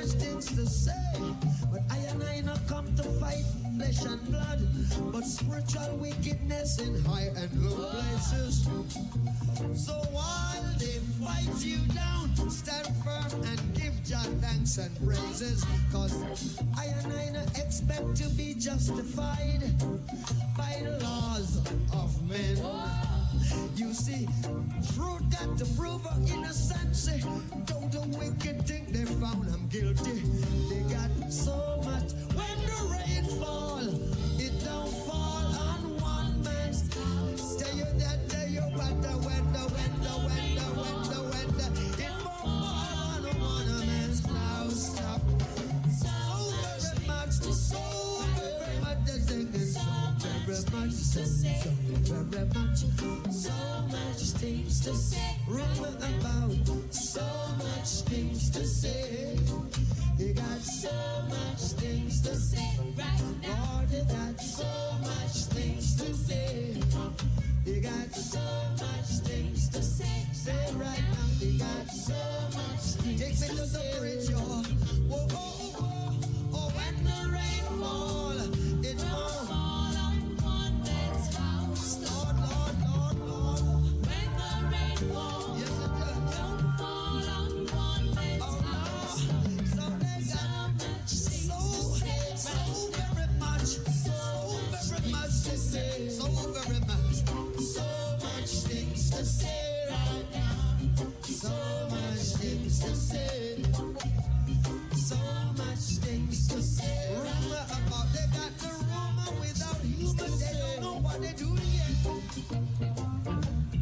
Things to say. But I and I not come to fight flesh and blood, but spiritual wickedness in high and low places. So while they fight you down, stand firm and give Jah thanks and praises. Cause I and I not expect to be justified by the laws of men. You see, truth got to prove her innocence. Though the wicked think they found him guilty, they got so much. When the rain fall, it don't fall on one man's. Stay that day, oh, you you weather, weather, weather, weather, weather, weather. It won't fall on one man's house. Stop. So very much, so very much, so very much, so, very much things to say. Rumor about so much things to say. You got so much things to say right now. Lord, you got so much things to say. You got so much things to say. Say right now. You got so much things Take me to the bridge, y'all. Whoa, whoa, whoa. Oh, when the rain fall, えっ?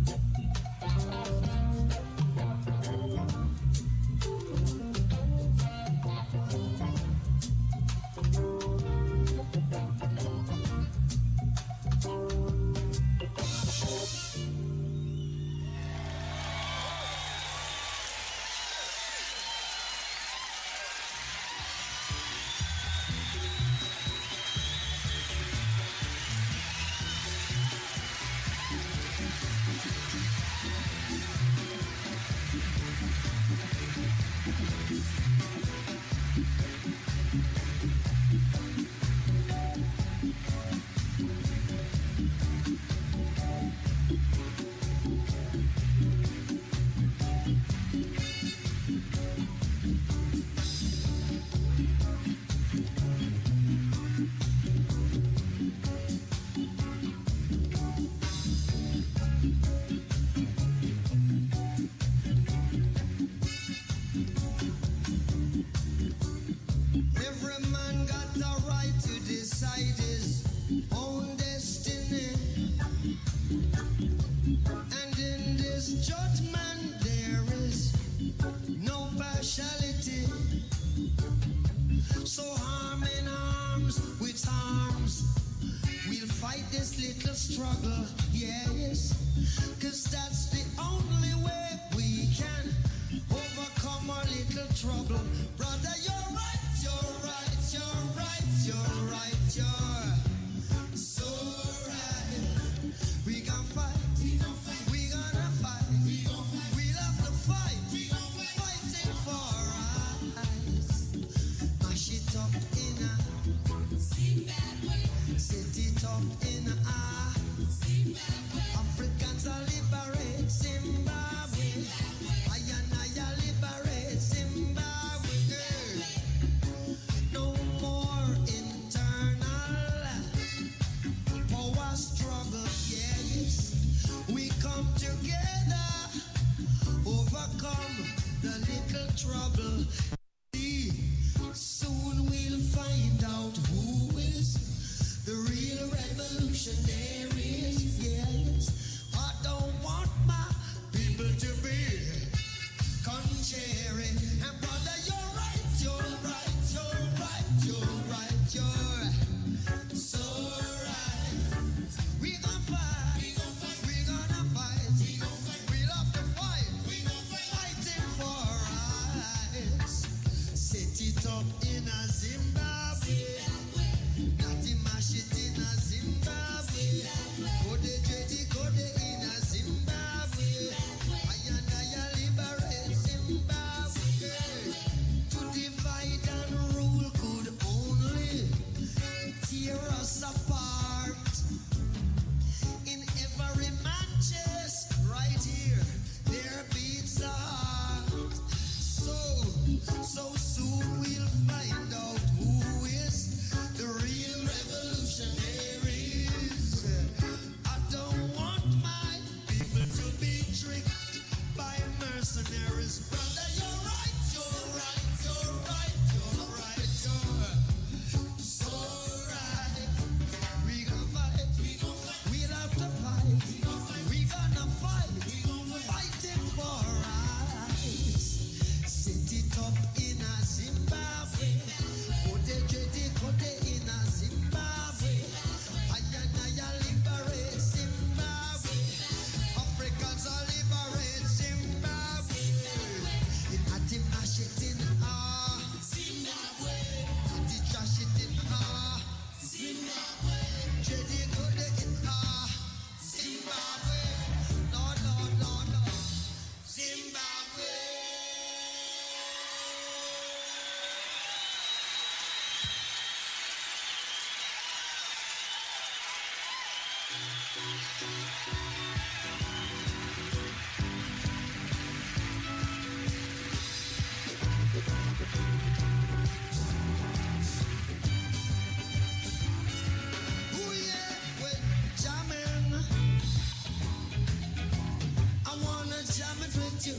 do.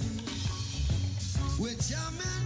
We're jamming.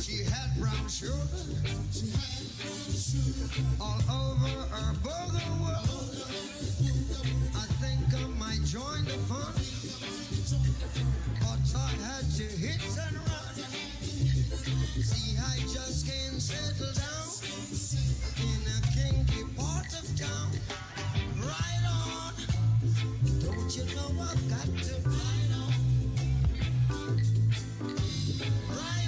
She had brown sugar, she had sugar all over her burger. world. I think I might join the fun, but I had to hit and run. See, I just can't settle down in a kinky part of town. Right on, don't you know I've got to ride on? Right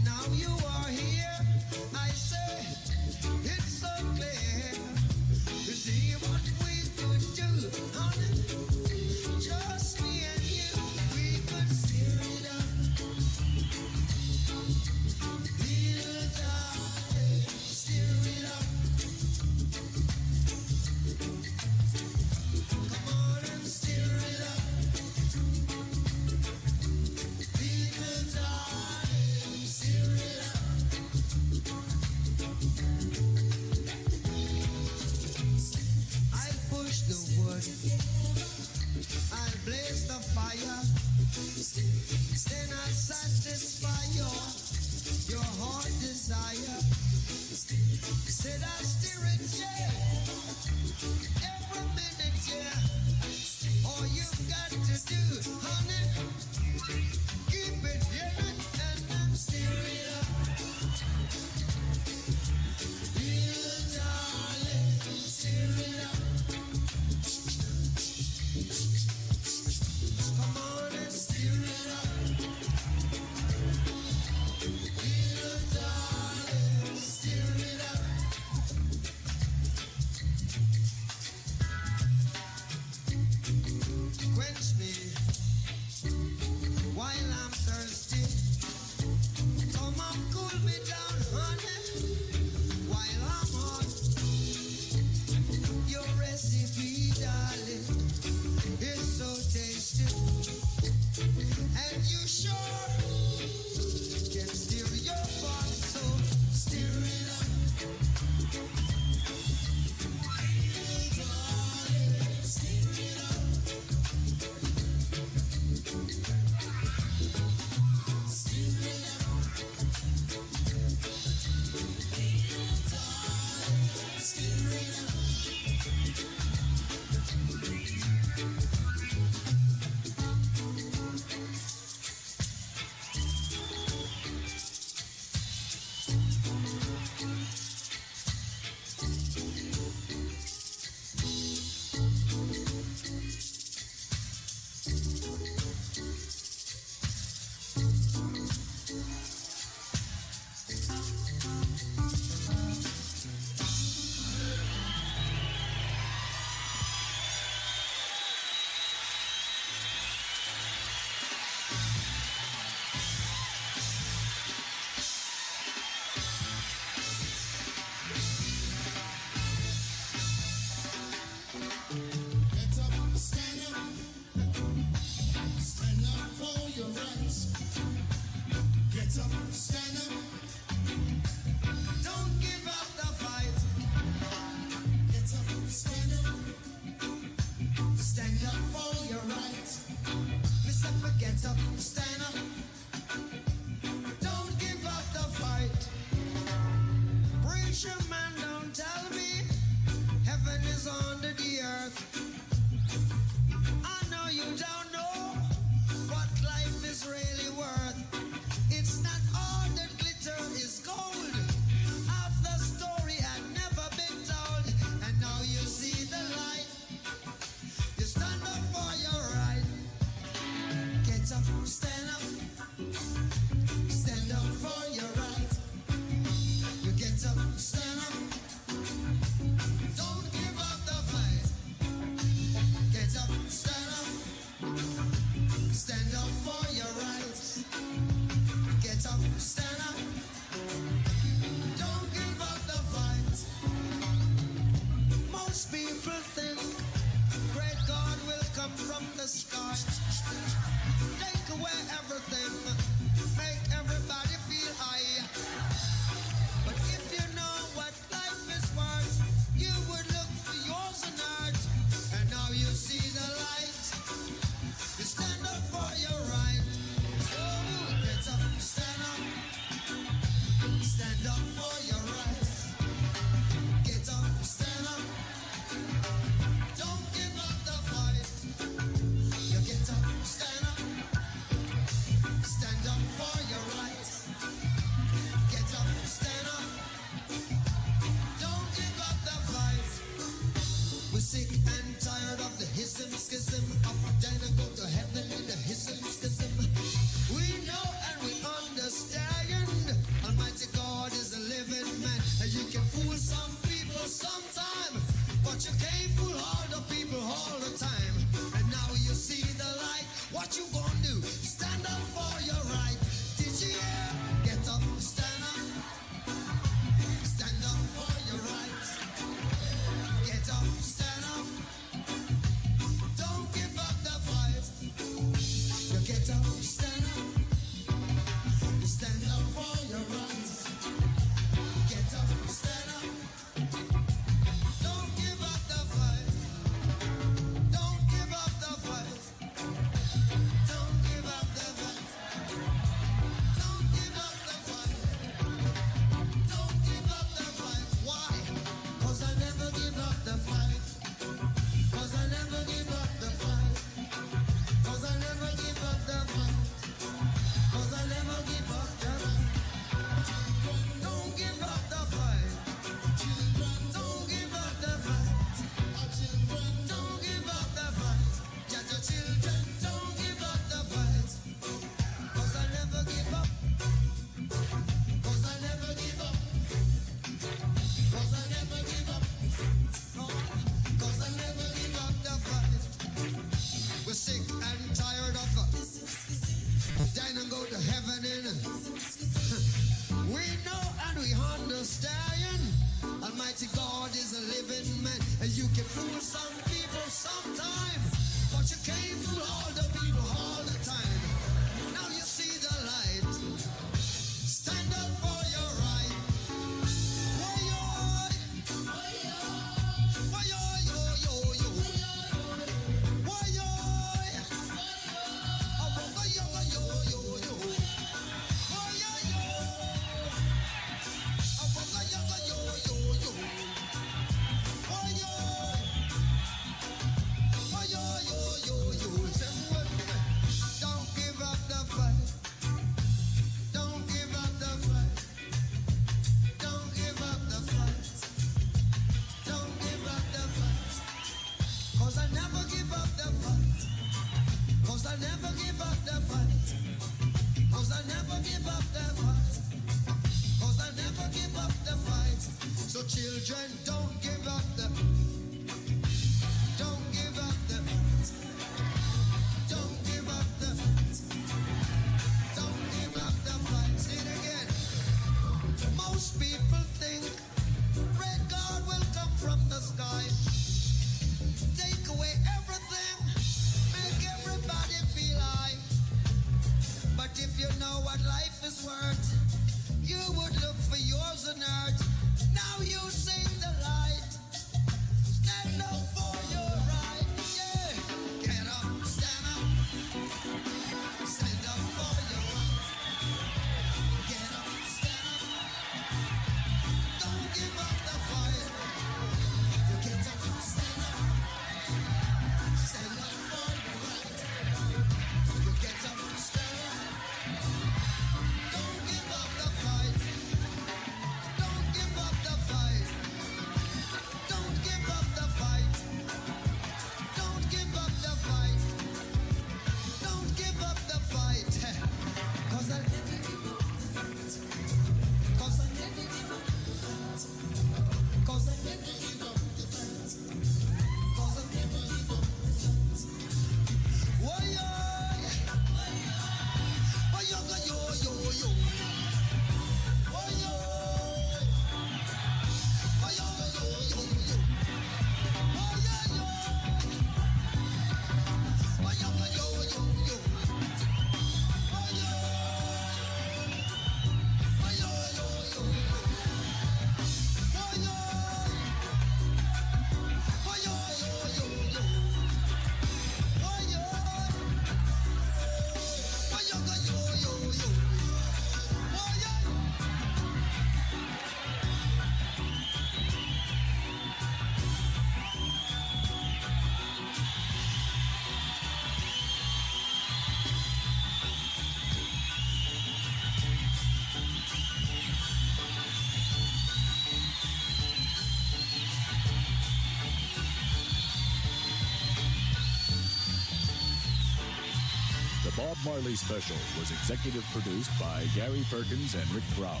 Marley Special was executive produced by Gary Perkins and Rick Brown.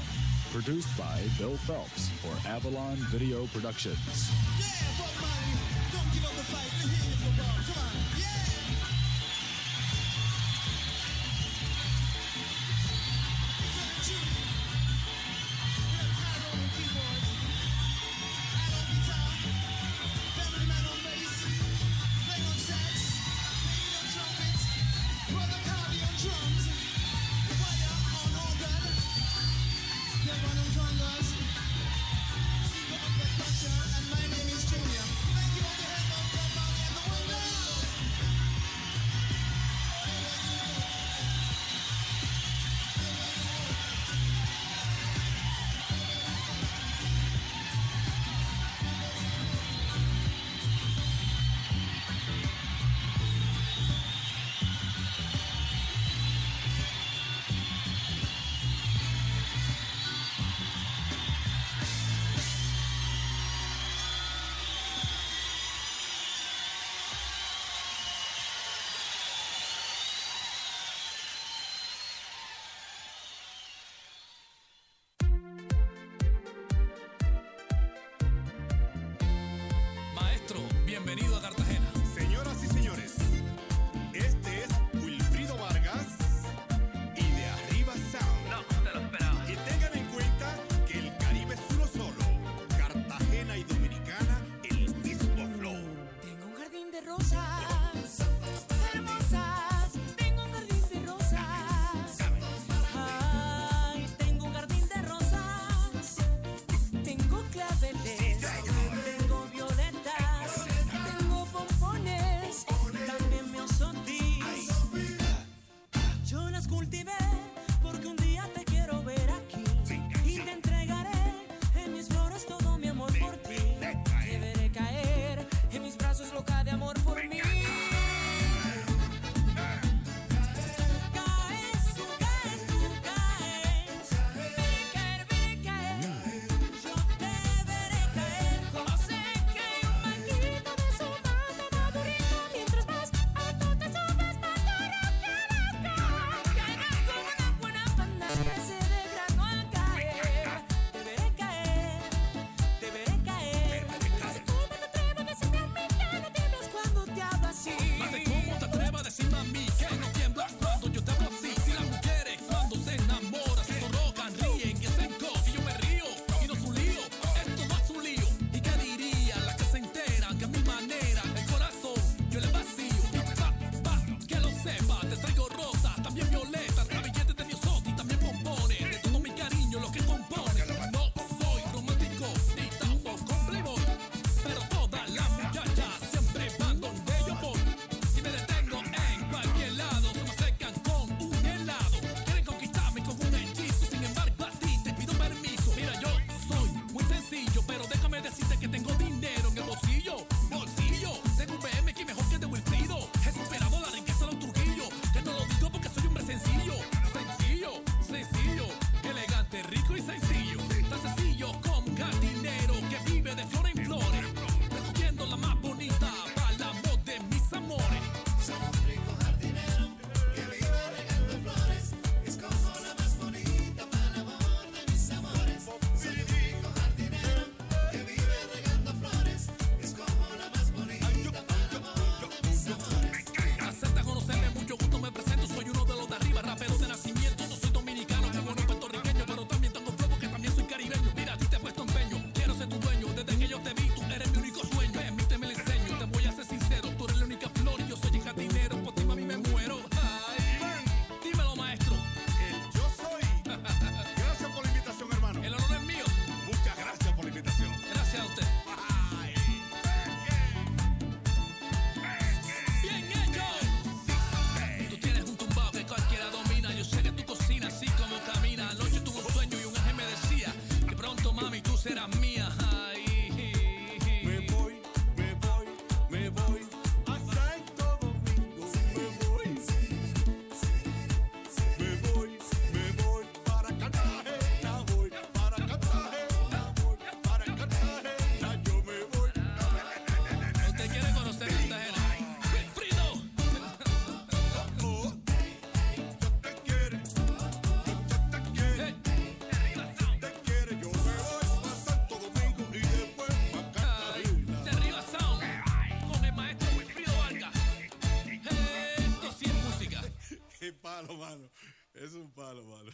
Produced by Bill Phelps for Avalon Video Productions. Es un palo, mano.